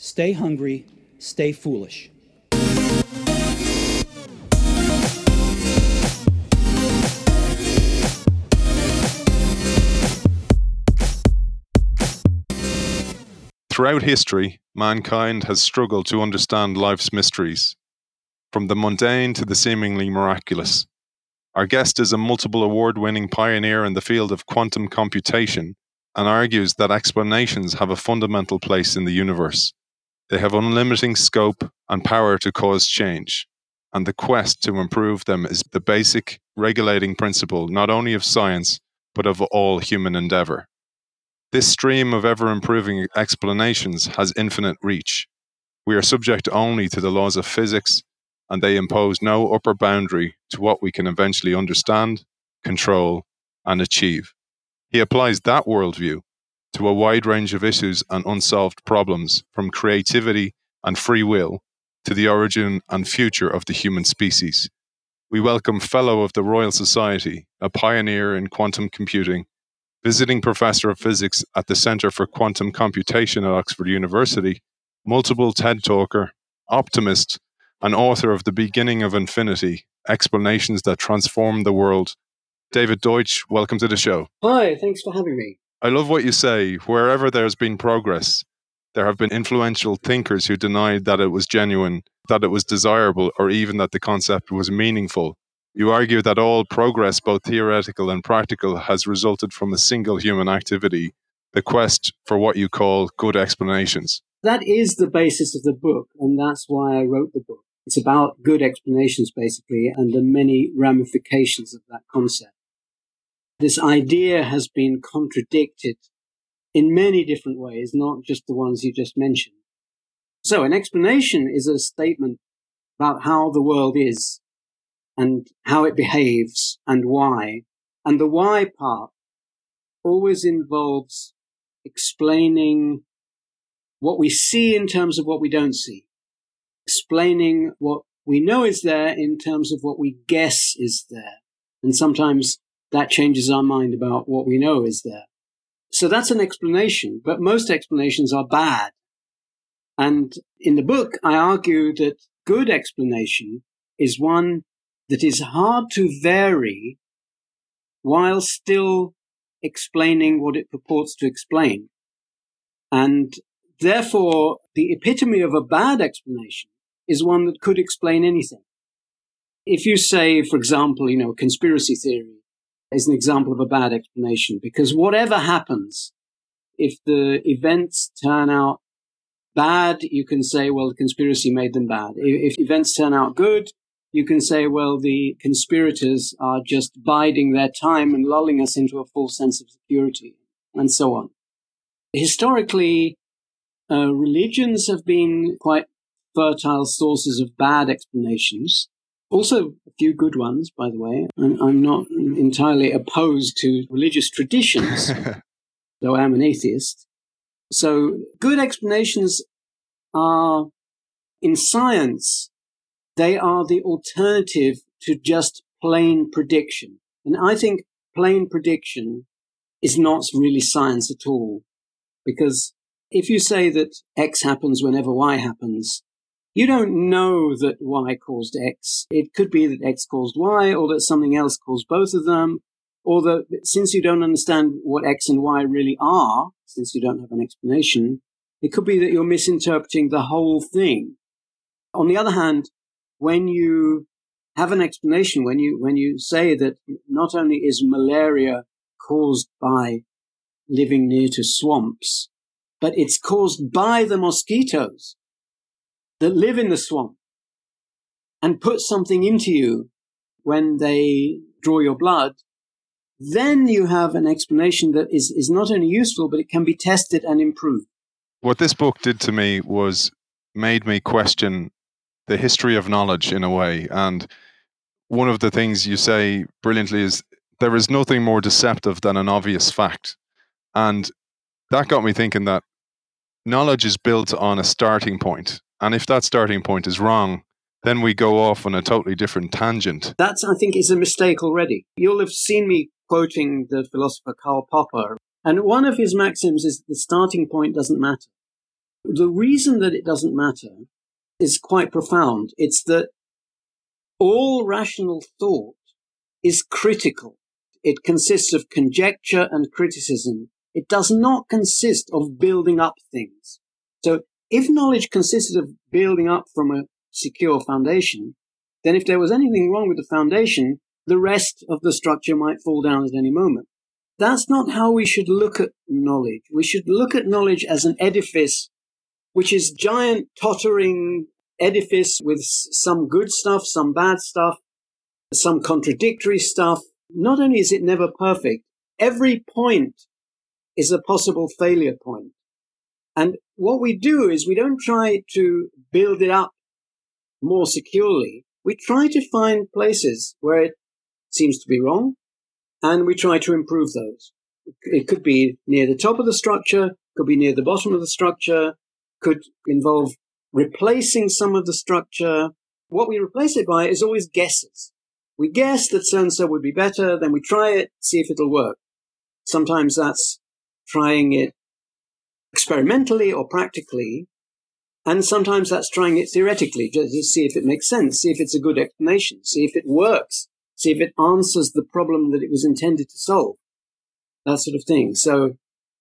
stay hungry, stay foolish. Throughout history, mankind has struggled to understand life's mysteries, from the mundane to the seemingly miraculous. Our guest is a multiple award winning pioneer in the field of quantum computation and argues that explanations have a fundamental place in the universe. They have unlimited scope and power to cause change, and the quest to improve them is the basic regulating principle not only of science, but of all human endeavor. This stream of ever improving explanations has infinite reach. We are subject only to the laws of physics, and they impose no upper boundary to what we can eventually understand, control, and achieve. He applies that worldview to a wide range of issues and unsolved problems, from creativity and free will to the origin and future of the human species. We welcome Fellow of the Royal Society, a pioneer in quantum computing, visiting professor of physics at the Centre for Quantum Computation at Oxford University, multiple TED talker, optimist, and author of The Beginning of Infinity Explanations that Transform the World. David Deutsch, welcome to the show. Hi, thanks for having me. I love what you say. Wherever there's been progress, there have been influential thinkers who denied that it was genuine, that it was desirable, or even that the concept was meaningful. You argue that all progress, both theoretical and practical, has resulted from a single human activity, the quest for what you call good explanations. That is the basis of the book, and that's why I wrote the book. It's about good explanations, basically, and the many ramifications of that concept. This idea has been contradicted in many different ways, not just the ones you just mentioned. So, an explanation is a statement about how the world is and how it behaves and why. And the why part always involves explaining what we see in terms of what we don't see, explaining what we know is there in terms of what we guess is there. And sometimes that changes our mind about what we know is there. So that's an explanation, but most explanations are bad. And in the book, I argue that good explanation is one that is hard to vary while still explaining what it purports to explain. And therefore, the epitome of a bad explanation is one that could explain anything. If you say, for example, you know, conspiracy theory is an example of a bad explanation because whatever happens, if the events turn out bad, you can say, well, the conspiracy made them bad. If events turn out good, you can say, well, the conspirators are just biding their time and lulling us into a false sense of security, and so on. Historically, uh, religions have been quite fertile sources of bad explanations. Also, a few good ones, by the way. I'm, I'm not entirely opposed to religious traditions, though I am an atheist. So, good explanations are, in science, they are the alternative to just plain prediction. And I think plain prediction is not really science at all. Because if you say that X happens whenever Y happens, you don't know that Y caused X. It could be that X caused Y or that something else caused both of them. Or that since you don't understand what X and Y really are, since you don't have an explanation, it could be that you're misinterpreting the whole thing. On the other hand, when you have an explanation, when you, when you say that not only is malaria caused by living near to swamps, but it's caused by the mosquitoes that live in the swamp and put something into you when they draw your blood, then you have an explanation that is, is not only useful, but it can be tested and improved. What this book did to me was made me question the history of knowledge in a way. And one of the things you say brilliantly is there is nothing more deceptive than an obvious fact. And that got me thinking that knowledge is built on a starting point. And if that starting point is wrong, then we go off on a totally different tangent. That's, I think, is a mistake already. You'll have seen me quoting the philosopher Karl Popper. And one of his maxims is the starting point doesn't matter. The reason that it doesn't matter is quite profound. It's that all rational thought is critical. It consists of conjecture and criticism. It does not consist of building up things. So if knowledge consisted of building up from a secure foundation, then if there was anything wrong with the foundation, the rest of the structure might fall down at any moment. That's not how we should look at knowledge. We should look at knowledge as an edifice, which is giant, tottering edifice with some good stuff, some bad stuff, some contradictory stuff. Not only is it never perfect, every point is a possible failure point. And what we do is we don't try to build it up more securely. We try to find places where it seems to be wrong and we try to improve those. It could be near the top of the structure, could be near the bottom of the structure, could involve replacing some of the structure. What we replace it by is always guesses. We guess that so and so would be better, then we try it, see if it'll work. Sometimes that's trying it experimentally or practically, and sometimes that's trying it theoretically, just to see if it makes sense, see if it's a good explanation, see if it works, see if it answers the problem that it was intended to solve, that sort of thing. So,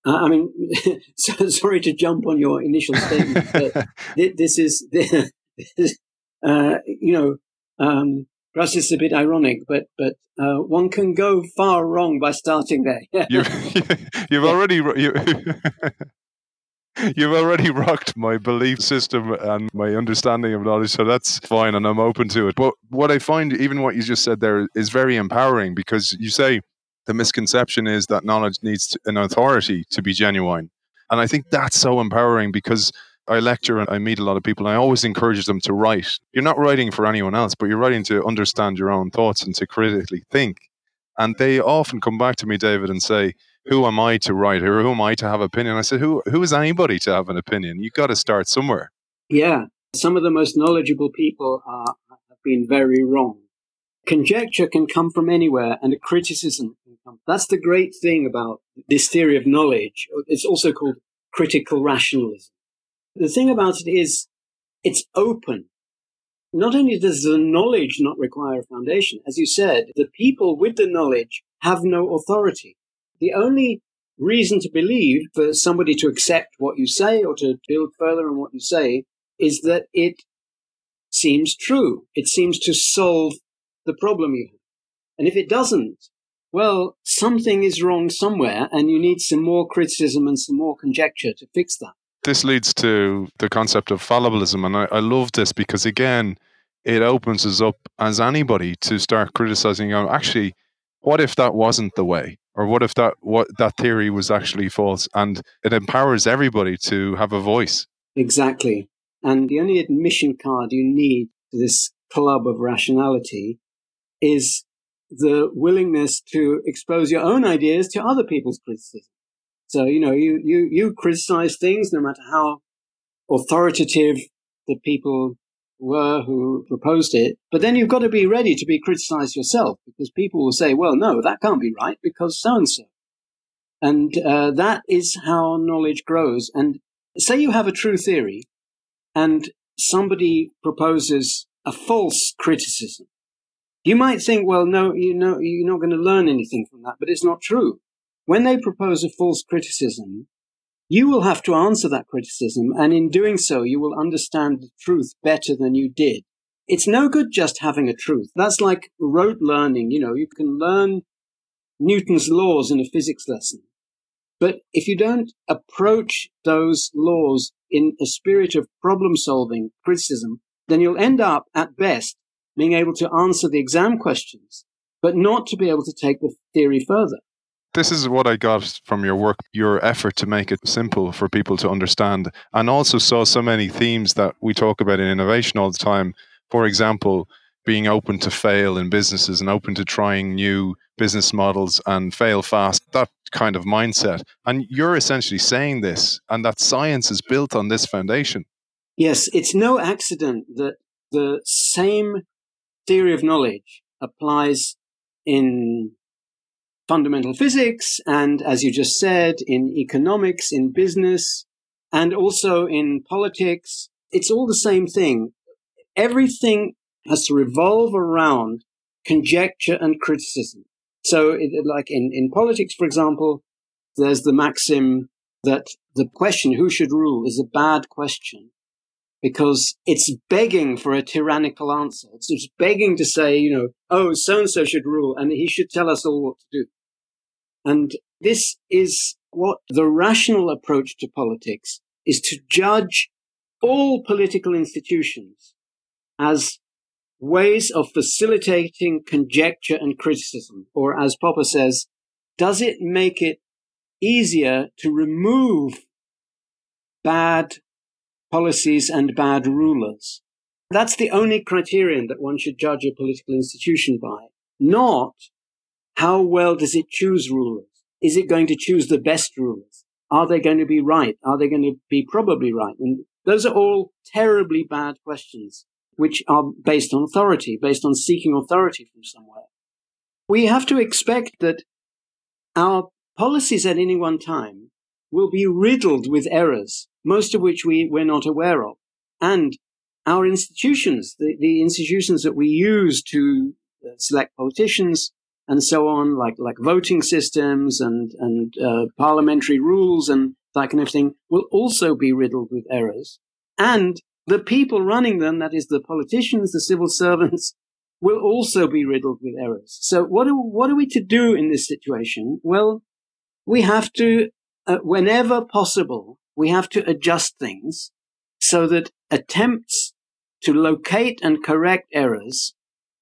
uh, I mean, so, sorry to jump on your initial statement, but this is, this, uh, you know, um, perhaps it's a bit ironic, but but uh, one can go far wrong by starting there. you've, you've already you, You've already rocked my belief system and my understanding of knowledge, so that's fine, and I'm open to it. But what I find, even what you just said there, is very empowering because you say the misconception is that knowledge needs an authority to be genuine. And I think that's so empowering because I lecture and I meet a lot of people, and I always encourage them to write. You're not writing for anyone else, but you're writing to understand your own thoughts and to critically think. And they often come back to me, David, and say, who am I to write or who am I to have opinion? I said, who who is anybody to have an opinion? You've got to start somewhere. Yeah, some of the most knowledgeable people are, have been very wrong. Conjecture can come from anywhere, and a criticism can come. That's the great thing about this theory of knowledge. It's also called critical rationalism. The thing about it is, it's open. Not only does the knowledge not require a foundation, as you said, the people with the knowledge have no authority. The only reason to believe for somebody to accept what you say or to build further on what you say is that it seems true. It seems to solve the problem you have. And if it doesn't, well, something is wrong somewhere and you need some more criticism and some more conjecture to fix that. This leads to the concept of fallibilism. And I, I love this because, again, it opens us up as anybody to start criticizing, actually, what if that wasn't the way? Or what if that what that theory was actually false? And it empowers everybody to have a voice. Exactly. And the only admission card you need to this club of rationality is the willingness to expose your own ideas to other people's criticism. So you know you you you criticize things no matter how authoritative the people were who proposed it. But then you've got to be ready to be criticized yourself because people will say, well, no, that can't be right because so and so. And uh, that is how knowledge grows. And say you have a true theory and somebody proposes a false criticism. You might think, well, no, you know, you're not going to learn anything from that, but it's not true. When they propose a false criticism, you will have to answer that criticism, and in doing so, you will understand the truth better than you did. It's no good just having a truth. That's like rote learning. You know, you can learn Newton's laws in a physics lesson. But if you don't approach those laws in a spirit of problem solving, criticism, then you'll end up, at best, being able to answer the exam questions, but not to be able to take the theory further. This is what I got from your work, your effort to make it simple for people to understand, and also saw so many themes that we talk about in innovation all the time. For example, being open to fail in businesses and open to trying new business models and fail fast, that kind of mindset. And you're essentially saying this, and that science is built on this foundation. Yes, it's no accident that the same theory of knowledge applies in fundamental physics and, as you just said, in economics, in business, And also in politics, it's all the same thing. Everything has to revolve around conjecture and criticism. So, it, like in, in politics, for example, there's the maxim that the question, who should rule, is a bad question because it's begging for a tyrannical answer. It's begging to say, you know, oh, so and so should rule and he should tell us all what to do. And this is what the rational approach to politics is to judge all political institutions as ways of facilitating conjecture and criticism. Or as Popper says, does it make it easier to remove bad policies and bad rulers? That's the only criterion that one should judge a political institution by, not how well does it choose rulers? Is it going to choose the best rulers? Are they going to be right? Are they going to be probably right? And those are all terribly bad questions, which are based on authority, based on seeking authority from somewhere. We have to expect that our policies at any one time will be riddled with errors, most of which we, we're not aware of. And our institutions, the, the institutions that we use to uh, select politicians and so on, like, like voting systems and, and uh, parliamentary rules and that kind of thing, will also be riddled with errors. And the people running them, that is the politicians, the civil servants, will also be riddled with errors. So what are, what are we to do in this situation? Well, we have to, uh, whenever possible, we have to adjust things so that attempts to locate and correct errors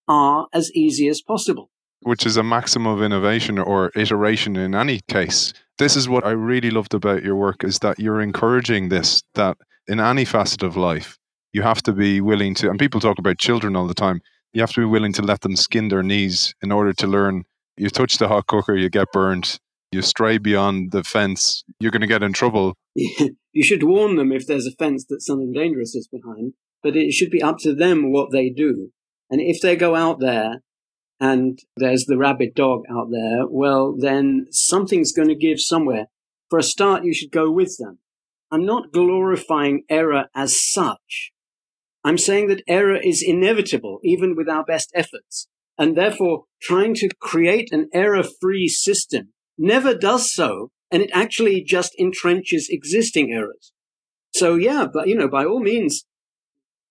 are as easy as possible. Which is a maximum of innovation or iteration in any case. This is what I really loved about your work is that you're encouraging this, that in any facet of life, you have to be willing to, and people talk about children all the time, you have to be willing to let them skin their knees in order to learn. You touch the hot cooker, you get burned. You stray beyond the fence, you're going to get in trouble. you should warn them if there's a fence that something dangerous is behind, but it should be up to them what they do. And if they go out there and there's the rabid dog out there, well, then something's going to give somewhere. For a start, you should go with them. I'm not glorifying error as such. I'm saying that error is inevitable, even with our best efforts. And therefore, trying to create an error free system never does so. And it actually just entrenches existing errors. So yeah, but you know, by all means,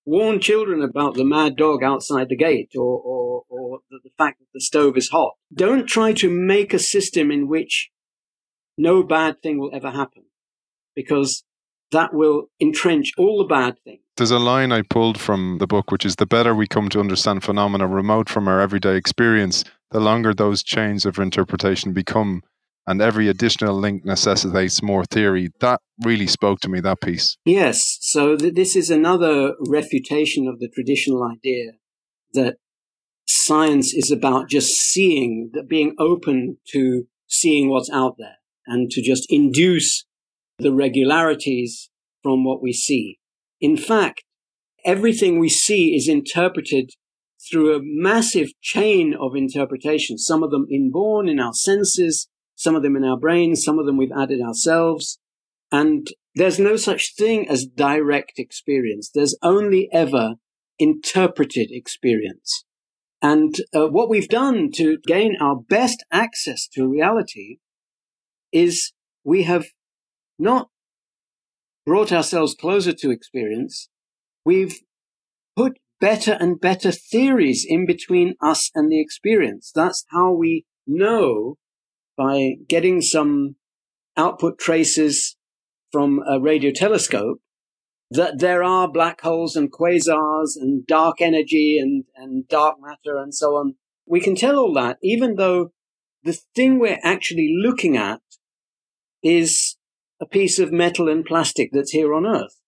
warn children about the mad dog outside the gate or, or, or the, the fact that the stove is hot. Don't try to make a system in which no bad thing will ever happen because that will entrench all the bad things. There's a line I pulled from the book, which is the better we come to understand phenomena remote from our everyday experience, the longer those chains of interpretation become and every additional link necessitates more theory. That really spoke to me, that piece. Yes. So th- this is another refutation of the traditional idea that science is about just seeing, being open to seeing what's out there and to just induce the regularities from what we see. In fact, everything we see is interpreted through a massive chain of interpretations, some of them inborn in our senses, some of them in our brains, some of them we've added ourselves. And there's no such thing as direct experience. There's only ever interpreted experience. And uh, what we've done to gain our best access to reality is we have not brought ourselves closer to experience. We've put better and better theories in between us and the experience. That's how we know by getting some output traces from a radio telescope that there are black holes and quasars and dark energy and, and dark matter and so on. We can tell all that even though the thing we're actually looking at is a piece of metal and plastic that's here on Earth.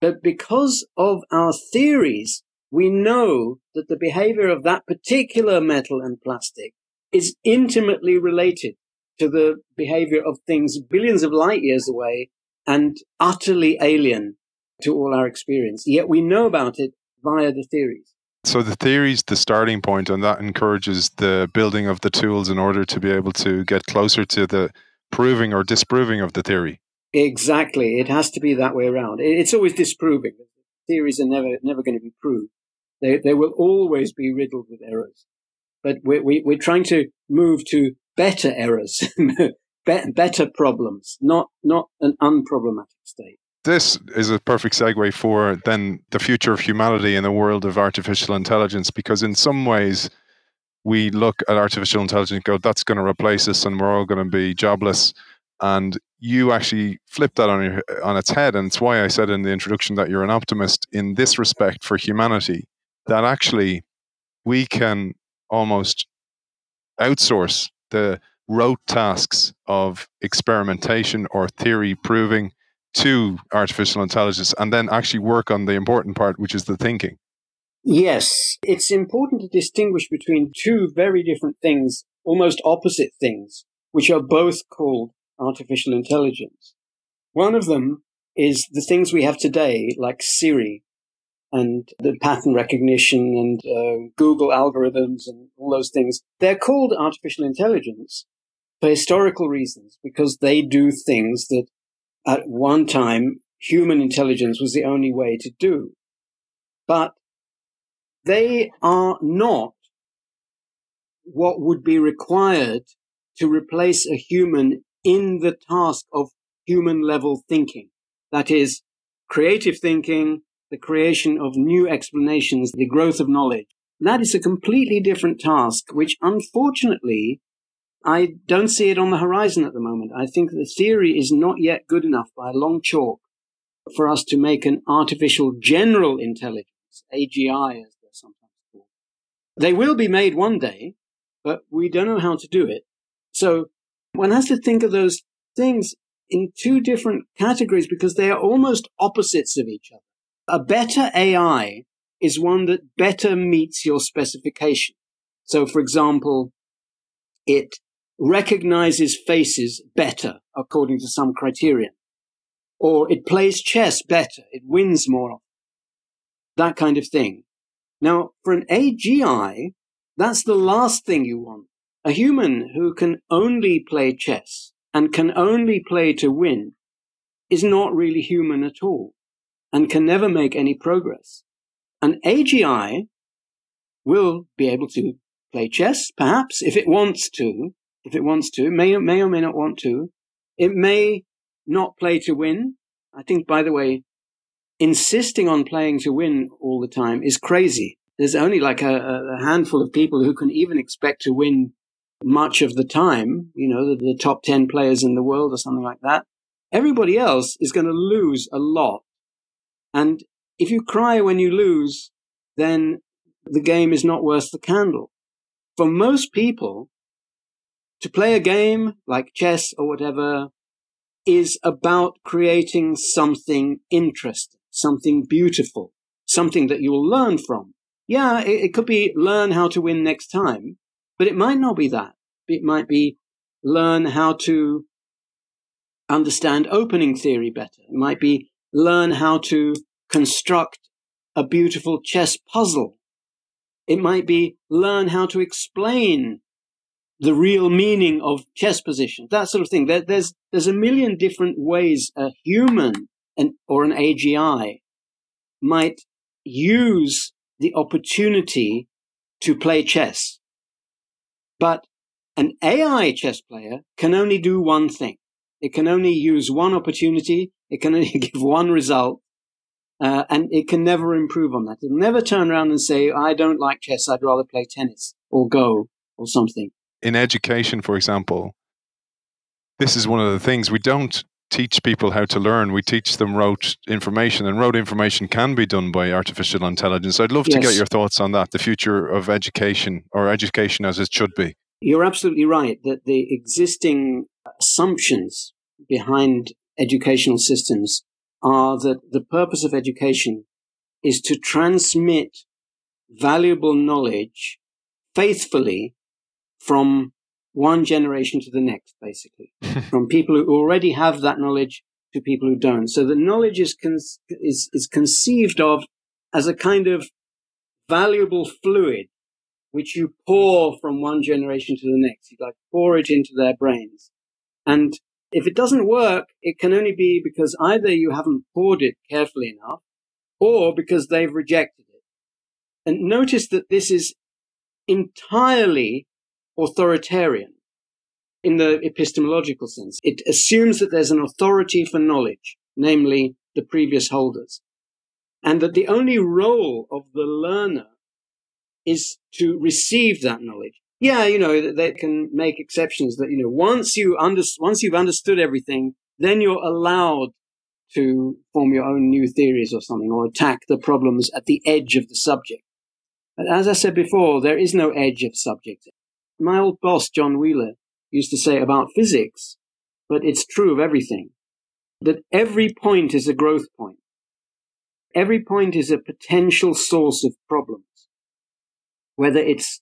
But because of our theories, we know that the behavior of that particular metal and plastic is intimately related to the behavior of things billions of light years away and utterly alien to all our experience. Yet we know about it via the theories. So the theory is the starting point, and that encourages the building of the tools in order to be able to get closer to the proving or disproving of the theory. Exactly. It has to be that way around. It's always disproving. Theories are never, never going to be proved. They, they will always be riddled with errors. But we're, we, are we are trying to move to better errors, better problems, not, not an unproblematic state. This is a perfect segue for then the future of humanity in the world of artificial intelligence, because in some ways, we look at artificial intelligence and go, that's going to replace us and we're all going to be jobless. And you actually flip that on, your, on its head. And it's why I said in the introduction that you're an optimist in this respect for humanity, that actually we can almost outsource the rote tasks of experimentation or theory proving to artificial intelligence and then actually work on the important part, which is the thinking. Yes, it's important to distinguish between two very different things, almost opposite things, which are both called artificial intelligence. One of them is the things we have today, like Siri and the pattern recognition and uh, Google algorithms and all those things. They're called artificial intelligence for historical reasons because they do things that at one time human intelligence was the only way to do. But they are not what would be required to replace a human in the task of human level thinking. That is creative thinking, the creation of new explanations, the growth of knowledge. That is a completely different task, which unfortunately I don't see it on the horizon at the moment. I think the theory is not yet good enough by a long chalk for us to make an artificial general intelligence, AGI as they're sometimes called. They will be made one day, but we don't know how to do it. So one has to think of those things in two different categories because they are almost opposites of each other. A better AI is one that better meets your specification. So, for example, it recognizes faces better according to some criterion, or it plays chess better, it wins more that kind of thing. Now, for an AGI, that's the last thing you want. A human who can only play chess and can only play to win is not really human at all and can never make any progress. An AGI will be able to play chess, perhaps, if it wants to, if it wants to, may, may or may not want to. It may not play to win. I think, by the way, insisting on playing to win all the time is crazy. There's only like a, a handful of people who can even expect to win much of the time, you know, the, the top 10 players in the world or something like that. Everybody else is going to lose a lot. And if you cry when you lose, then the game is not worth the candle. For most people, to play a game like chess or whatever is about creating something interesting, something beautiful, something that you'll learn from. Yeah, it, it, could be learn how to win next time, but it might not be that. It might be learn how to understand opening theory better. It might be learn how to construct a beautiful chess puzzle. It might be learn how to explain the real meaning of chess position, that sort of thing. There, there's there's a million different ways a human and, or an AGI might use the opportunity to play chess. But an AI chess player can only do one thing. It can only use one opportunity. It can only give one result. Uh, and it can never improve on that. It'll never turn around and say, I don't like chess. I'd rather play tennis or Go or something in education, for example, this is one of the things we don't teach people how to learn. We teach them rote information, and rote information can be done by artificial intelligence. I'd love yes. to get your thoughts on that, the future of education or education as it should be. You're absolutely right that the existing assumptions behind educational systems are that the purpose of education is to transmit valuable knowledge faithfully from one generation to the next, basically, from people who already have that knowledge to people who don't. So the knowledge is, con- is, is conceived of as a kind of valuable fluid which you pour from one generation to the next. You like pour it into their brains. And If it doesn't work, it can only be because either you haven't poured it carefully enough or because they've rejected it. And notice that this is entirely authoritarian in the epistemological sense. It assumes that there's an authority for knowledge, namely the previous holders, and that the only role of the learner is to receive that knowledge. Yeah, you know, they can make exceptions that, you know, once you under, once you've understood everything, then you're allowed to form your own new theories or something, or attack the problems at the edge of the subject. But as I said before, there is no edge of subject. My old boss, John Wheeler, used to say about physics, but it's true of everything, that every point is a growth point. Every point is a potential source of problems, whether it's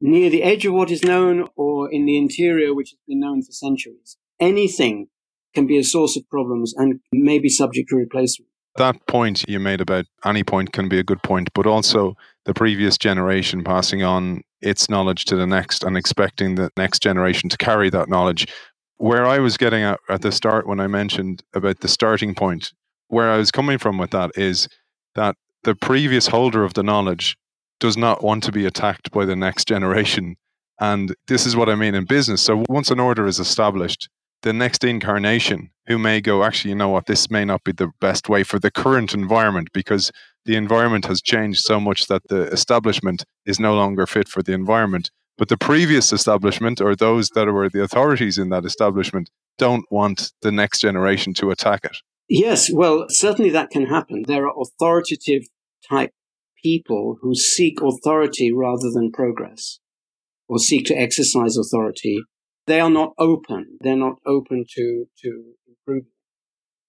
near the edge of what is known or in the interior, which has been known for centuries. Anything can be a source of problems and may be subject to replacement. That point you made about any point can be a good point, but also the previous generation passing on its knowledge to the next and expecting the next generation to carry that knowledge. Where I was getting at at the start when I mentioned about the starting point, where I was coming from with that is that the previous holder of the knowledge does not want to be attacked by the next generation. And this is what I mean in business. So once an order is established, the next incarnation who may go, actually, you know what, this may not be the best way for the current environment because the environment has changed so much that the establishment is no longer fit for the environment. But the previous establishment or those that were the authorities in that establishment don't want the next generation to attack it. Yes, well, certainly that can happen. There are authoritative type people who seek authority rather than progress or seek to exercise authority they are not open. They're not open to, to improvement.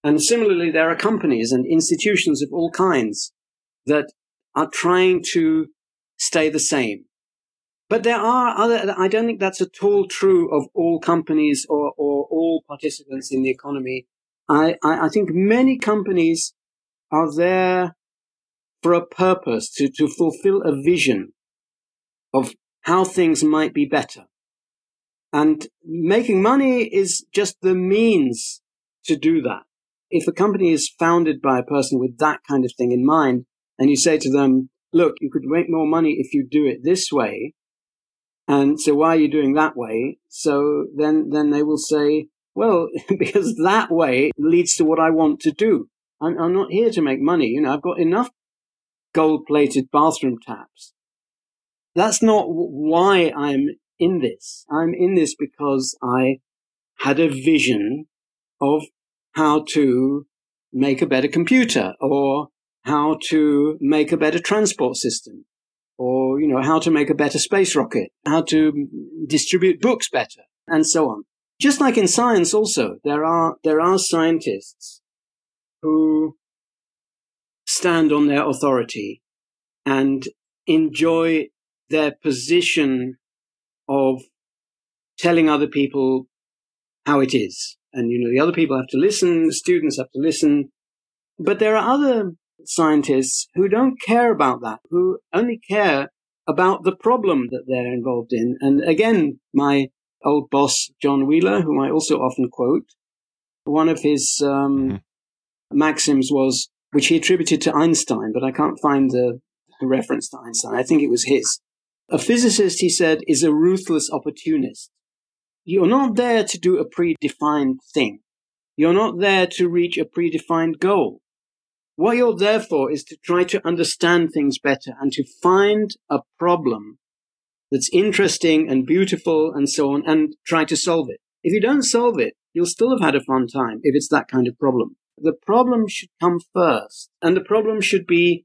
And similarly, there are companies and institutions of all kinds that are trying to stay the same. But there are other, I don't think that's at all true of all companies or, or all participants in the economy. I, I, I think many companies are there for a purpose to, to fulfill a vision of how things might be better. And making money is just the means to do that. If a company is founded by a person with that kind of thing in mind, and you say to them, look, you could make more money if you do it this way. And so why are you doing that way? So then, then they will say, well, because that way leads to what I want to do. I'm, I'm not here to make money. You know, I've got enough gold plated bathroom taps. That's not why I'm in this. I'm in this because I had a vision of how to make a better computer or how to make a better transport system or, you know, how to make a better space rocket, how to distribute books better and so on. Just like in science also, there are, there are scientists who stand on their authority and enjoy their position of telling other people how it is. And, you know, the other people have to listen, students have to listen. But there are other scientists who don't care about that, who only care about the problem that they're involved in. And again, my old boss, John Wheeler, whom I also often quote, one of his um, mm-hmm. maxims was, which he attributed to Einstein, but I can't find the reference to Einstein. I think it was his. A physicist, he said, is a ruthless opportunist. You're not there to do a predefined thing. You're not there to reach a predefined goal. What you're there for is to try to understand things better and to find a problem that's interesting and beautiful and so on and try to solve it. If you don't solve it, you'll still have had a fun time if it's that kind of problem. The problem should come first and the problem should be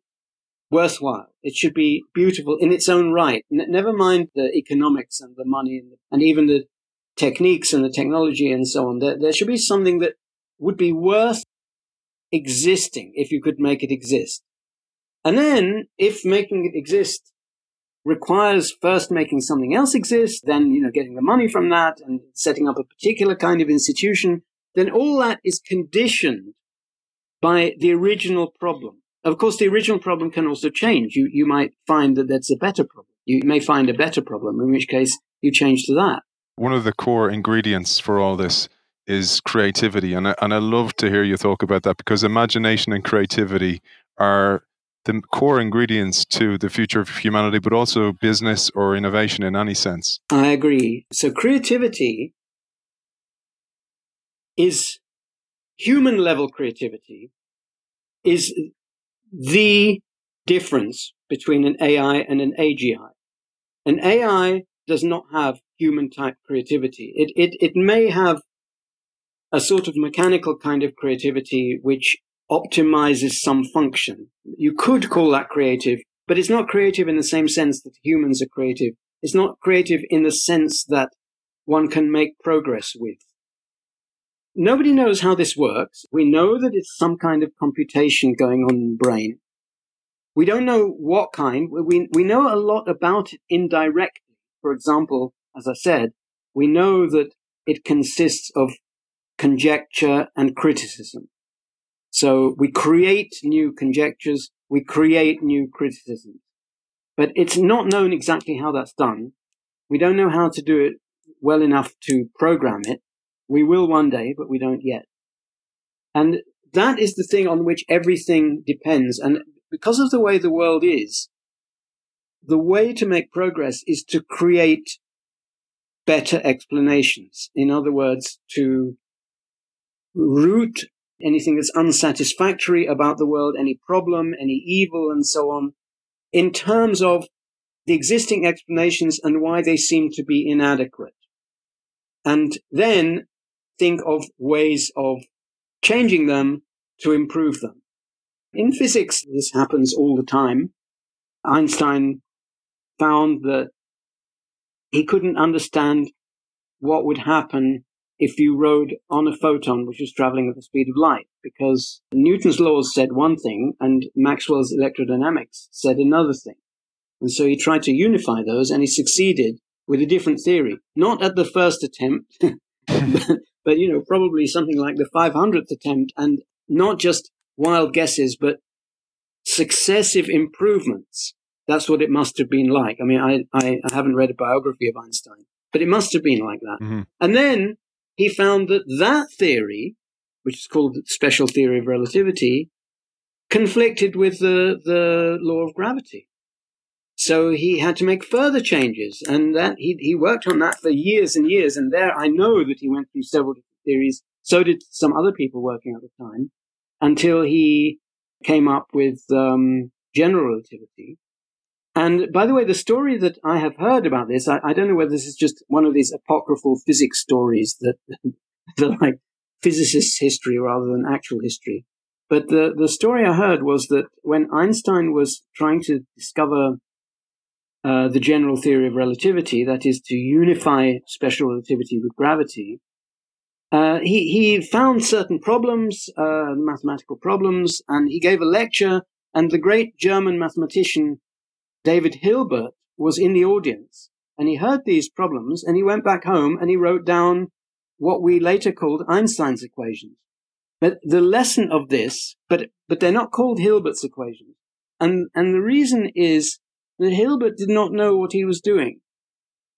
worthwhile. It should be beautiful in its own right. N- never mind the economics and the money and, the, and, even the techniques and the technology and so on. There, there should be something that would be worth existing if you could make it exist. And then if making it exist requires first making something else exist, then, you know, getting the money from that and setting up a particular kind of institution, then all that is conditioned by the original problem. Of course, the original problem can also change. You, you might find that that's a better problem. You may find a better problem, in which case you change to that. One of the core ingredients for all this is creativity. And I, and I love to hear you talk about that because imagination and creativity are the core ingredients to the future of humanity, but also business or innovation in any sense. I agree. So creativity is human level creativity is the difference between an AI and an AGI. An AI does not have human type creativity. It, it, it may have a sort of mechanical kind of creativity which optimizes some function. You could call that creative, but it's not creative in the same sense that humans are creative. It's not creative in the sense that one can make progress with. Nobody knows how this works. We know that it's some kind of computation going on in the brain. We don't know what kind. We, we know a lot about it indirectly. For example, as I said, we know that it consists of conjecture and criticism. So we create new conjectures, we create new criticisms. But it's not known exactly how that's done. We don't know how to do it well enough to program it. We will one day, but we don't yet. And that is the thing on which everything depends. And because of the way the world is, the way to make progress is to create better explanations. In other words, to root anything that's unsatisfactory about the world, any problem, any evil, and so on, in terms of the existing explanations and why they seem to be inadequate. And then think of ways of changing them to improve them. In physics, this happens all the time. Einstein found that he couldn't understand what would happen if you rode on a photon which was traveling at the speed of light, because Newton's laws said one thing and Maxwell's electrodynamics said another thing. And so he tried to unify those and he succeeded with a different theory. Not at the first attempt, but, you know, probably something like the 500th attempt and not just wild guesses, but successive improvements. That's what it must have been like. I mean, I, I, I haven't read a biography of Einstein, but it must have been like that. Mm-hmm. And then he found that that theory, which is called the special theory of relativity, conflicted with the, the law of gravity. So he had to make further changes, and that he, he worked on that for years and years. And there, I know that he went through several different theories. So did some other people working at the time, until he came up with um, general relativity, and by the way, the story that I have heard about this, I, I don't know whether this is just one of these apocryphal physics stories that, that like physicists' history rather than actual history. But the, the story I heard was that when Einstein was trying to discover uh, the general theory of relativity, that is to unify special relativity with gravity, uh, he, he found certain problems, uh, mathematical problems, and he gave a lecture, and the great German mathematician David Hilbert was in the audience and he heard these problems and he went back home and he wrote down what we later called Einstein's equations. But the lesson of this, but, but they're not called Hilbert's equations. And, and the reason is that Hilbert did not know what he was doing.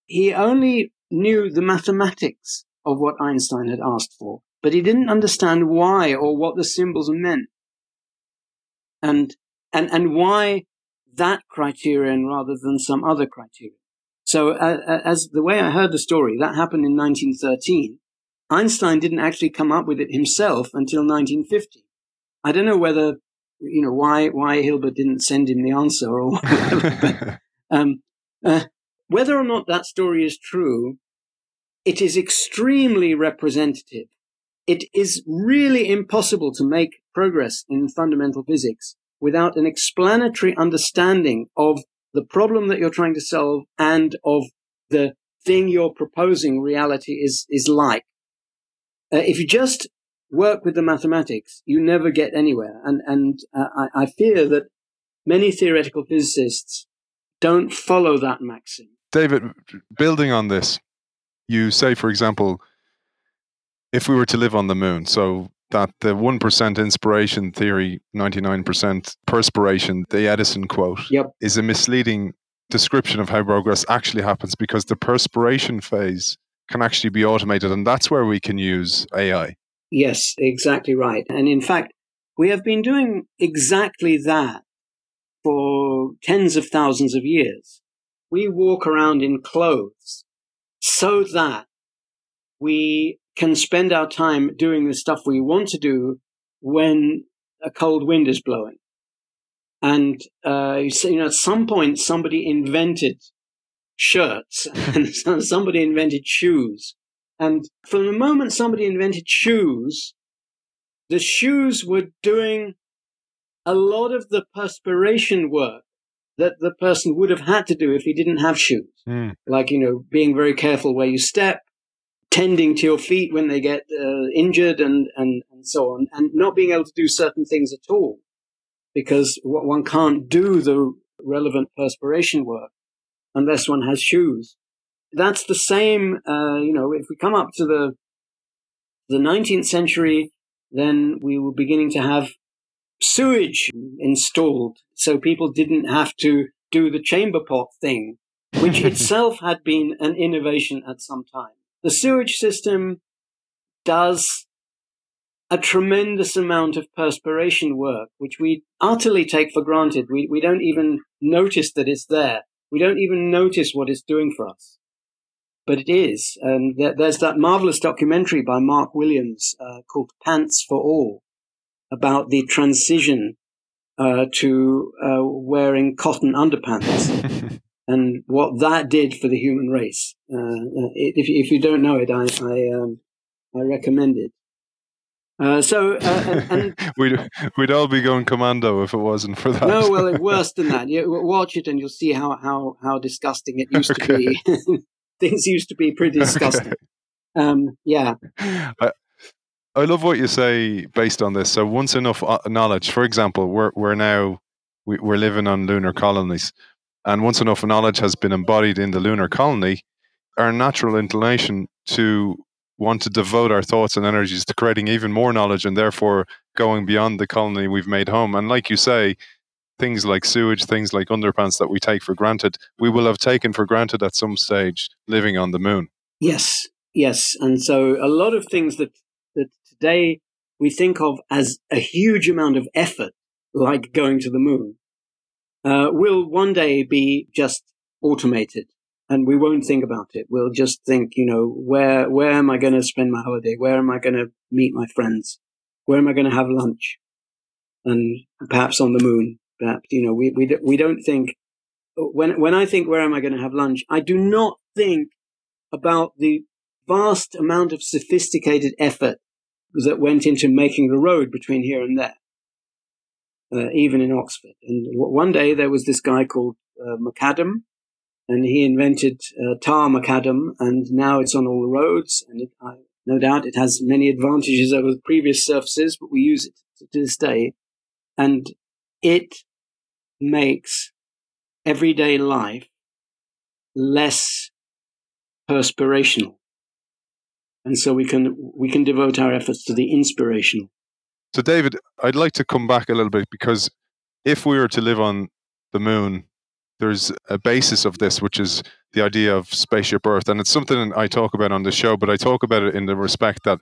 He only knew the mathematics of what Einstein had asked for, but he didn't understand why or what the symbols meant. And, and, and why that criterion rather than some other criterion. So, uh, as the way I heard the story, that happened in 1913. Einstein didn't actually come up with it himself until 1950. I don't know whether, you know, why why Hilbert didn't send him the answer or whatever. but, um, uh, whether or not that story is true, it is extremely representative. It is really impossible to make progress in fundamental physics without an explanatory understanding of the problem that you're trying to solve and of the thing you're proposing reality is, is like. Uh, if you just work with the mathematics, you never get anywhere. And, and uh, I, I fear that many theoretical physicists don't follow that maxim. David, building on this, you say, for example, if we were to live on the moon, so that the 1% inspiration theory, 99% perspiration, the Edison quote, yep. is a misleading description of how progress actually happens because the perspiration phase can actually be automated. And that's where we can use AI. Yes, exactly right. And in fact, we have been doing exactly that for tens of thousands of years. We walk around in clothes so that we can spend our time doing the stuff we want to do when a cold wind is blowing. And, uh, you know, at some point somebody invented shirts and somebody invented shoes. And from the moment somebody invented shoes, the shoes were doing a lot of the perspiration work that the person would have had to do if he didn't have shoes. Mm. Like, you know, being very careful where you step, tending to your feet when they get uh, injured and, and, and so on, and not being able to do certain things at all because one can't do the relevant perspiration work unless one has shoes. That's the same, uh, you know, if we come up to the, the 19th century, then we were beginning to have sewage installed so people didn't have to do the chamber pot thing, which itself had been an innovation at some time. The sewage system does a tremendous amount of perspiration work, which we utterly take for granted. We, we don't even notice that it's there. We don't even notice what it's doing for us. But it is. And there's that marvelous documentary by Mark Williams uh, called Pants for All about the transition uh, to uh, wearing cotton underpants. and what that did for the human race. Uh, uh if, if you don't know it, I I, um, I recommend it. Uh, so uh, and, we'd we'd all be going commando if it wasn't for that. No, well, worse than that. You watch it and you'll see how how how disgusting it used okay. to be. Things used to be pretty disgusting. Um, yeah. I, I love what you say based on this. So once enough uh, knowledge, for example, we're we're now we, we're living on lunar colonies and once enough knowledge has been embodied in the lunar colony, our natural inclination to want to devote our thoughts and energies to creating even more knowledge and therefore going beyond the colony we've made home. And like you say, things like sewage, things like underpants that we take for granted, we will have taken for granted at some stage living on the moon. Yes, yes. And so a lot of things that, that today we think of as a huge amount of effort, like going to the moon, uh, will one day be just automated and we won't think about it. We'll just think, you know, where, where am I going to spend my holiday? Where am I going to meet my friends? Where am I going to have lunch? And perhaps on the moon, perhaps, you know, we, we, we don't think, when, when I think, where am I going to have lunch? I do not think about the vast amount of sophisticated effort that went into making the road between here and there uh, even in Oxford. And one day there was this guy called uh, McAdam, and he invented uh, tar macadam, and now it's on all the roads. And it, I, no doubt it has many advantages over previous surfaces, but we use it to this day. And it makes everyday life less perspirational. And so we can, we can devote our efforts to the inspirational. So, David, I'd like to come back a little bit because if we were to live on the moon, there's a basis of this, which is the idea of spaceship Earth. And it's something I talk about on the show, but I talk about it in the respect that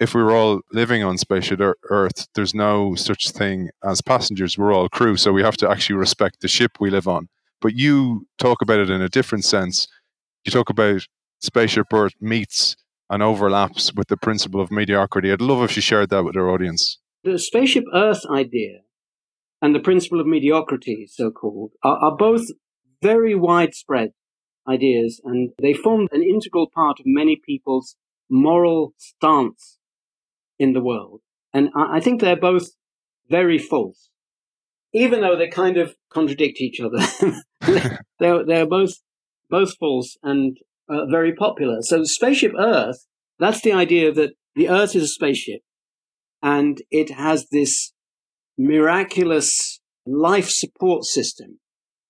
if we were all living on spaceship Earth, there's no such thing as passengers. We're all crew. So we have to actually respect the ship we live on. But you talk about it in a different sense. You talk about spaceship Earth meets and overlaps with the principle of mediocrity. I'd love if you shared that with our audience. The spaceship Earth idea and the principle of mediocrity, so called, are, are both very widespread ideas and they form an integral part of many people's moral stance in the world. And I, I think they're both very false, even though they kind of contradict each other. they're, they're both, both false and uh, very popular. So spaceship Earth, that's the idea that the Earth is a spaceship and it has this miraculous life support system,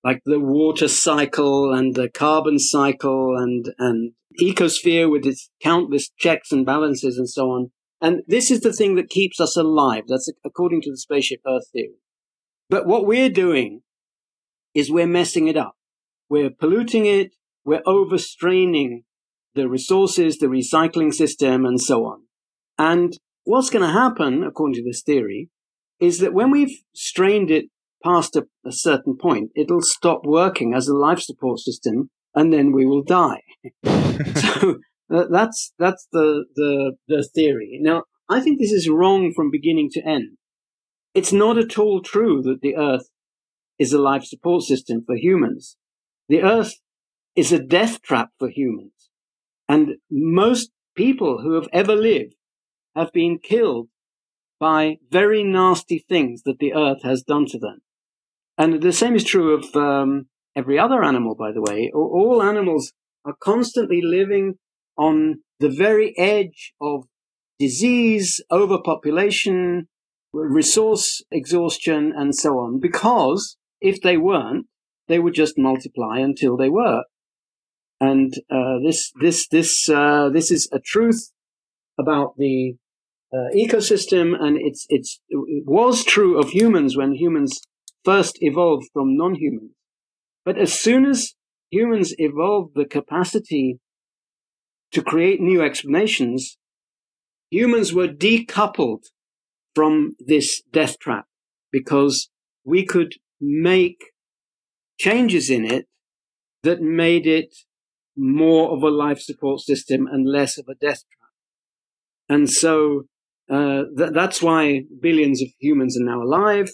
like the water cycle and the carbon cycle and, and ecosphere with its countless checks and balances and so on. And this is the thing that keeps us alive. That's according to the spaceship Earth theory. But what we're doing is we're messing it up. We're polluting it. We're overstraining the resources, the recycling system, and so on. And what's going to happen, according to this theory, is that when we've strained it past a, a certain point, it'll stop working as a life support system, and then we will die. so that's that's the, the the theory. Now, I think this is wrong from beginning to end. It's not at all true that the Earth is a life support system for humans. The Earth is a death trap for humans. And most people who have ever lived have been killed by very nasty things that the Earth has done to them. And the same is true of um, every other animal, by the way. All animals are constantly living on the very edge of disease, overpopulation, resource exhaustion, and so on, because if they weren't, they would just multiply until they were. And uh, this this this uh, this is a truth about the uh, ecosystem, and it's it's it was true of humans when humans first evolved from non-humans. But as soon as humans evolved the capacity to create new explanations, humans were decoupled from this death trap because we could make changes in it that made it more of a life support system and less of a death trap. And so uh, th- that's why billions of humans are now alive.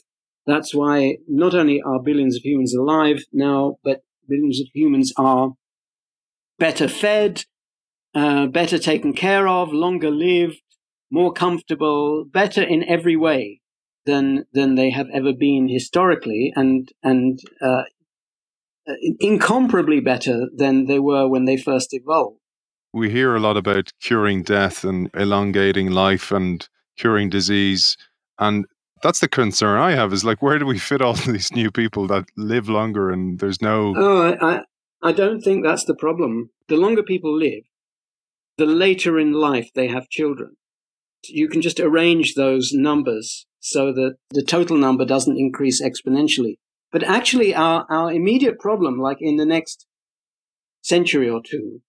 That's why not only are billions of humans alive now, but billions of humans are better fed, uh, better taken care of, longer lived, more comfortable, better in every way than than they have ever been historically, and and uh, incomparably better than they were when they first evolved. We hear a lot about curing death and elongating life and curing disease, and that's the concern I have. Is like, where do we fit all these new people that live longer and there's no? Oh, I I don't think that's the problem. The longer people live, the later in life they have children. You can just arrange those numbers so that the total number doesn't increase exponentially. But actually, our, our immediate problem, like in the next century or two,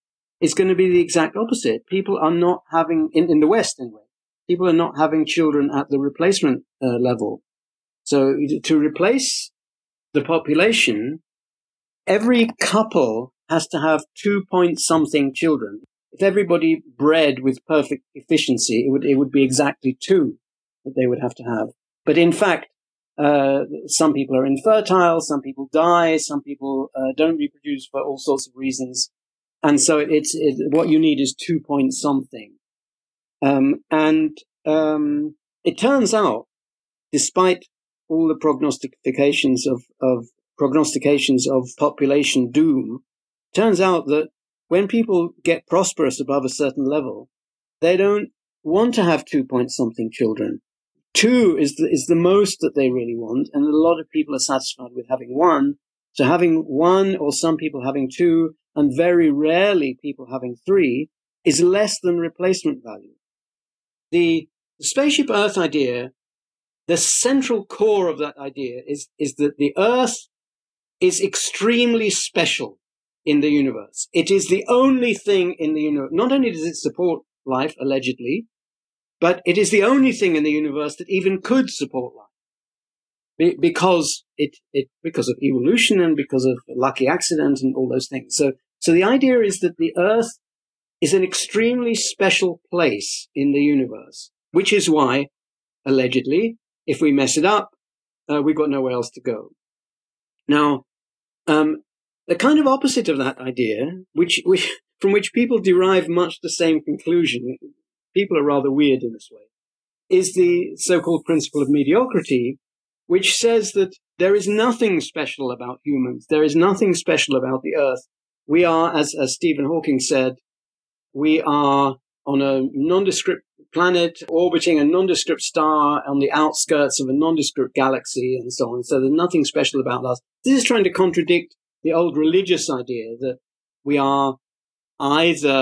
is going to be the exact opposite. People are not having, in, in the West anyway, people are not having children at the replacement uh, level. So to replace the population, every couple has to have two point something children. If everybody bred with perfect efficiency, it would, it would be exactly two that they would have to have. But in fact, uh, some people are infertile, some people die, some people uh, don't reproduce for all sorts of reasons. And so it's, it, what you need is two point something. Um, and um, it turns out, despite all the prognostications of, of prognostications of population doom, turns out that when people get prosperous above a certain level, they don't want to have two point something children. Two is the, is the most that they really want, and a lot of people are satisfied with having one. So having one or some people having two, and very rarely people having three, is less than replacement value. The spaceship Earth idea, the central core of that idea is, is that the Earth is extremely special in the universe. It is the only thing in the universe. Not only does it support life, allegedly, but it is the only thing in the universe that even could support life. Be- because it, it, because of evolution and because of lucky accident and all those things. So, so the idea is that the earth is an extremely special place in the universe, which is why, allegedly, if we mess it up, uh, we've got nowhere else to go. Now, um, the kind of opposite of that idea, which, which, from which people derive much the same conclusion, people are rather weird in this way, is the so-called principle of mediocrity, which says that there is nothing special about humans. There is nothing special about the earth. We are, as, as Stephen Hawking said, we are on a nondescript planet orbiting a nondescript star on the outskirts of a nondescript galaxy and so on. So there's nothing special about us. This is trying to contradict the old religious idea that we are either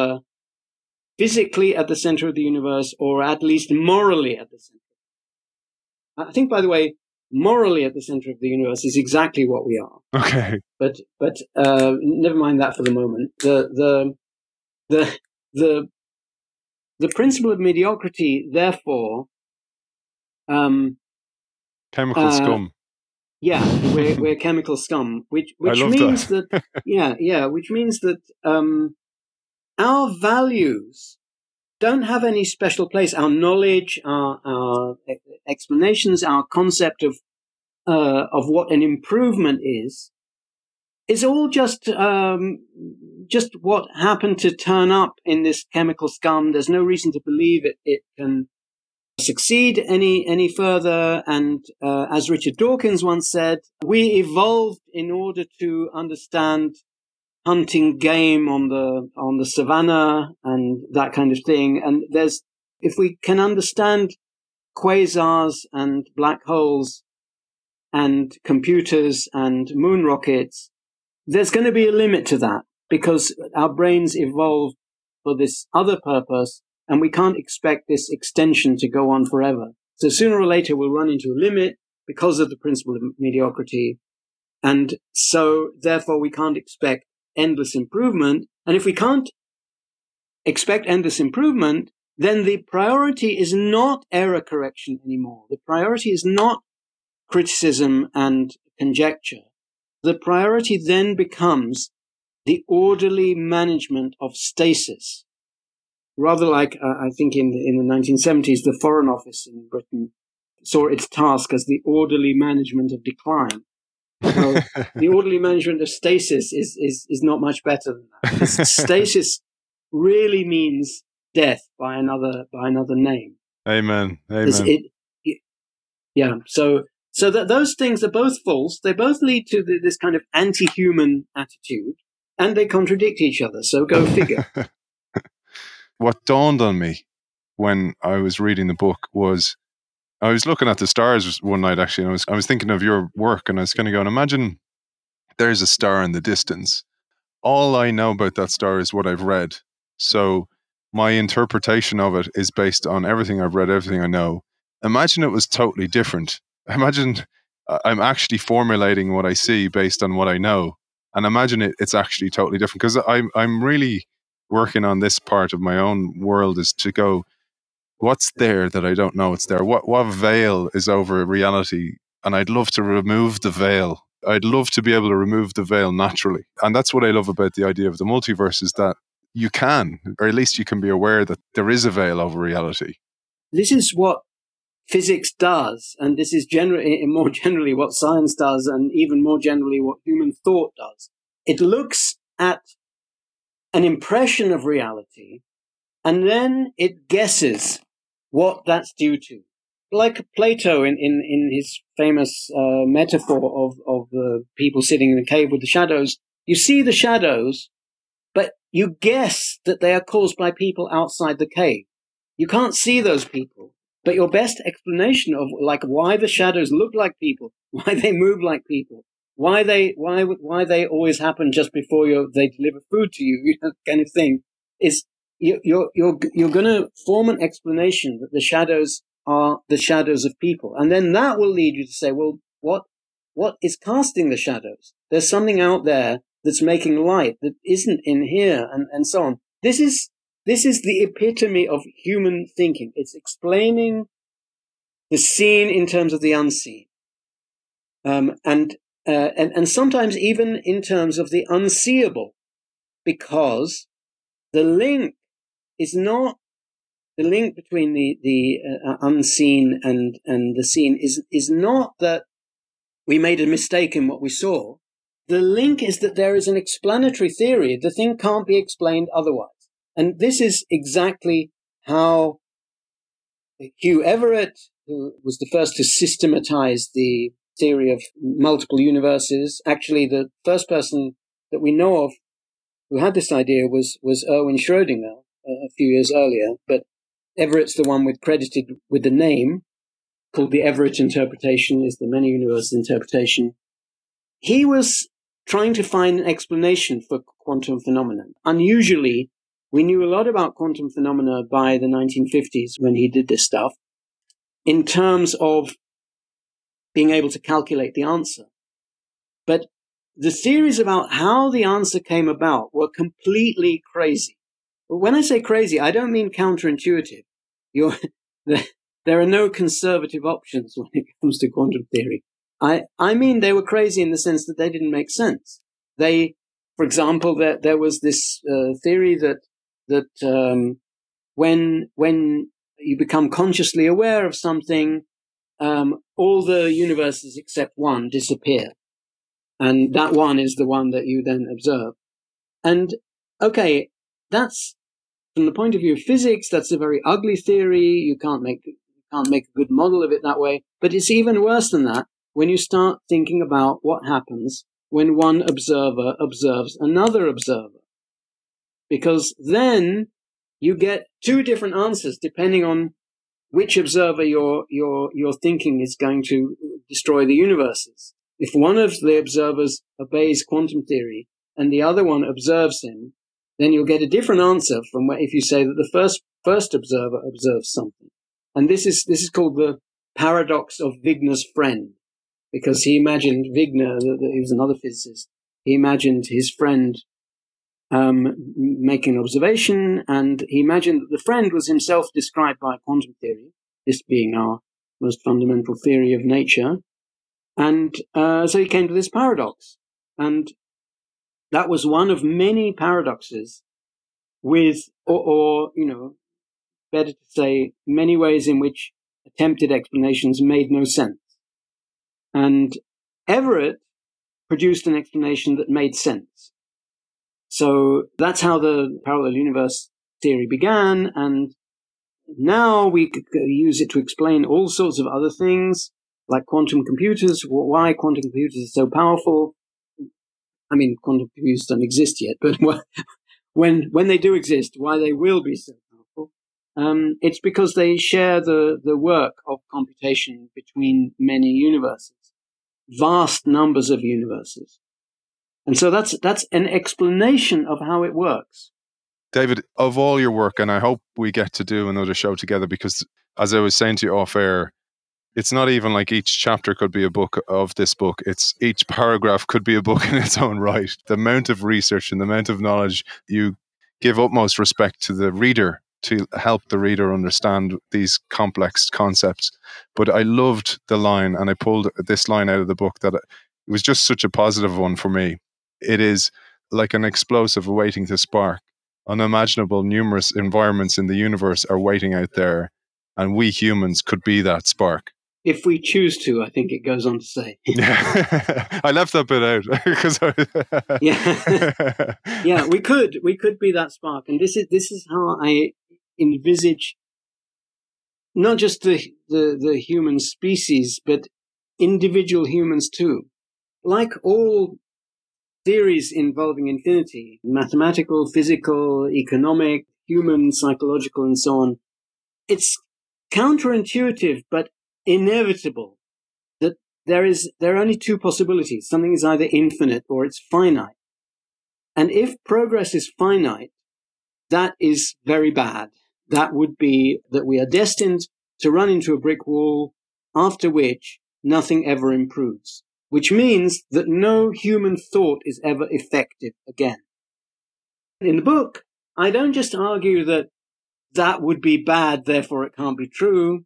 physically at the center of the universe or at least morally at the center. I think, by the way, morally at the center of the universe is exactly what we are. Okay. But, but, uh, never mind that for the moment. The, the, The, the, the principle of mediocrity, therefore, um, chemical uh, scum. Yeah, we're, we're chemical scum, which which means that. that. yeah, yeah, which means that um, our values don't have any special place. Our knowledge, our, our explanations, our concept of uh, of what an improvement is, is all just um, just what happened to turn up in this chemical scum. There's no reason to believe it it can succeed any any further. And uh, as Richard Dawkins once said, we evolved in order to understand hunting game on the on the savannah and that kind of thing. And there's if we can understand quasars and black holes and computers and moon rockets, there's going to be a limit to that because our brains evolved for this other purpose and we can't expect this extension to go on forever. So sooner or later we'll run into a limit because of the principle of mediocrity. And so therefore we can't expect endless improvement. And if we can't expect endless improvement, then the priority is not error correction anymore. The priority is not criticism and conjecture. The priority then becomes the orderly management of stasis rather like uh, I think in the, in the 1970s, the Foreign Office in Britain saw its task as the orderly management of decline. Well, the orderly management of stasis is is is not much better than that. stasis really means death by another by another name. Amen. Amen. It, it, yeah. So so that those things are both false. They both lead to the, this kind of anti-human attitude, and they contradict each other. So go figure. what dawned on me when I was reading the book was I was looking at the stars one night actually, and I was I was thinking of your work, and I was kind of going, imagine there's a star in the distance. All I know about that star is what I've read. So my interpretation of it is based on everything I've read, everything I know. Imagine it was totally different. Imagine uh, I'm actually formulating what I see based on what I know, and imagine it, it's actually totally different because I'm I'm really working on this part of my own world is to go, what's there that I don't know it's there? What what veil is over reality? And I'd love to remove the veil. I'd love to be able to remove the veil naturally. And that's what I love about the idea of the multiverse is that you can, or at least you can be aware that there is a veil over reality. This is what physics does, and this is generally more generally what science does, and even more generally what human thought does. It looks at an impression of reality, and then it guesses what that's due to. Like Plato in, in, in his famous uh, metaphor of, of the people sitting in the cave with the shadows, you see the shadows, but you guess that they are caused by people outside the cave. You can't see those people, but your best explanation of like why the shadows look like people, why they move like people, why they why why they always happen just before you they deliver food to you, you know, kind of thing, is you, you're you're you're going to form an explanation that the shadows are the shadows of people, and then that will lead you to say, well, what what is casting the shadows? There's something out there that's making light that isn't in here, and and so on. This is this is the epitome of human thinking. It's explaining the seen in terms of the unseen. Um, and uh, and, and sometimes even in terms of the unseeable, because the link is not the link between the the uh, unseen and and the seen is is not that we made a mistake in what we saw. The link is that there is an explanatory theory. The thing can't be explained otherwise, and this is exactly how Hugh Everett, who was the first to systematize the theory of multiple universes. Actually, the first person that we know of who had this idea was was Erwin Schrödinger a few years earlier, but Everett's the one with credited with the name called the Everett interpretation is the many universes interpretation. He was trying to find an explanation for quantum phenomenon. Unusually, we knew a lot about quantum phenomena by the 1950s when he did this stuff in terms of being able to calculate the answer. But the theories about how the answer came about were completely crazy. But when I say crazy, I don't mean counterintuitive. There are no conservative options when it comes to quantum theory. I, I mean they were crazy in the sense that they didn't make sense. They, for example, there, there was this uh, theory that, that um, when, when you become consciously aware of something, um, all the universes except one disappear. And that one is the one that you then observe. And okay, that's from the point of view of physics, that's a very ugly theory. You can't make, you can't make a good model of it that way. But it's even worse than that when you start thinking about what happens when one observer observes another observer. Because then you get two different answers depending on which observer your, your, your thinking is going to destroy the universes. If one of the observers obeys quantum theory and the other one observes him, then you'll get a different answer from if you say that the first, first observer observes something. And this is, this is called the paradox of Wigner's friend, because he imagined Wigner, he was another physicist, he imagined his friend um, making an observation, and he imagined that the friend was himself described by quantum theory, this being our most fundamental theory of nature. And uh, so he came to this paradox. And that was one of many paradoxes with, or, or, you know, better to say, many ways in which attempted explanations made no sense. And Everett produced an explanation that made sense. So that's how the parallel universe theory began. And now we use it to explain all sorts of other things, like quantum computers, why quantum computers are so powerful. I mean, quantum computers don't exist yet, but when, when they do exist, why they will be so powerful. Um, it's because they share the, the work of computation between many universes, vast numbers of universes. And so that's that's an explanation of how it works. David, of all your work, and I hope we get to do another show together because, as I was saying to you off air, it's not even like each chapter could be a book of this book. It's each paragraph could be a book in its own right. The amount of research and the amount of knowledge you give utmost respect to the reader to help the reader understand these complex concepts. But I loved the line, and I pulled this line out of the book that it was just such a positive one for me it is like an explosive waiting to spark. Unimaginable numerous environments in the universe are waiting out there, and we humans could be that spark. If we choose to, I think it goes on to say. yeah. I left that bit out because yeah, yeah, we could, we could be that spark, and this is this is how I envisage not just the the, the human species, but individual humans too. Like all theories involving infinity, mathematical, physical, economic, human, psychological, and so on. It's counterintuitive, but inevitable that there is, there are only two possibilities. Something is either infinite or it's finite. And if progress is finite, that is very bad. That would be that we are destined to run into a brick wall after which nothing ever improves which means that no human thought is ever effective again. In the book, I don't just argue that that would be bad, therefore it can't be true.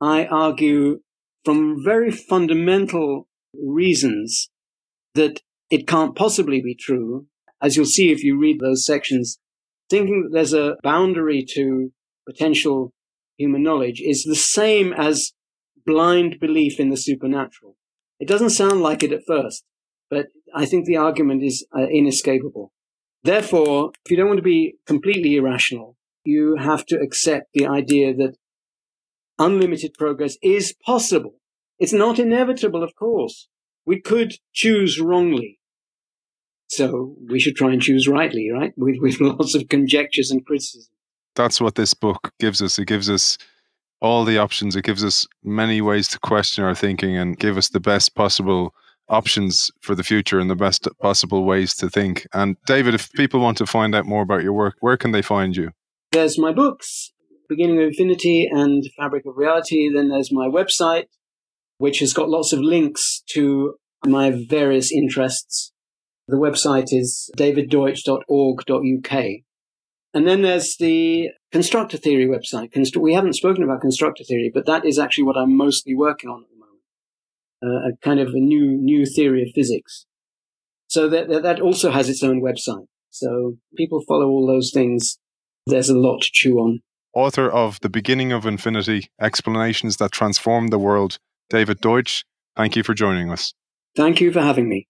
I argue from very fundamental reasons that it can't possibly be true. As you'll see if you read those sections, thinking that there's a boundary to potential human knowledge is the same as blind belief in the supernatural. It doesn't sound like it at first, but I think the argument is uh, inescapable. Therefore, if you don't want to be completely irrational, you have to accept the idea that unlimited progress is possible. It's not inevitable, of course. We could choose wrongly. So we should try and choose rightly, right? With, with lots of conjectures and criticism. That's what this book gives us. It gives us all the options. It gives us many ways to question our thinking and give us the best possible options for the future and the best possible ways to think. And David, if people want to find out more about your work, where can they find you? There's my books, Beginning of Infinity and Fabric of Reality. Then there's my website, which has got lots of links to my various interests. The website is daviddeutsch.org.uk. And then there's the constructor theory website. Const- we haven't spoken about constructor theory, but that is actually what I'm mostly working on at the moment. Uh, a kind of a new new theory of physics. So that that also has its own website. So people follow all those things. There's a lot to chew on. Author of The Beginning of Infinity Explanations That Transform the World, David Deutsch, thank you for joining us. Thank you for having me.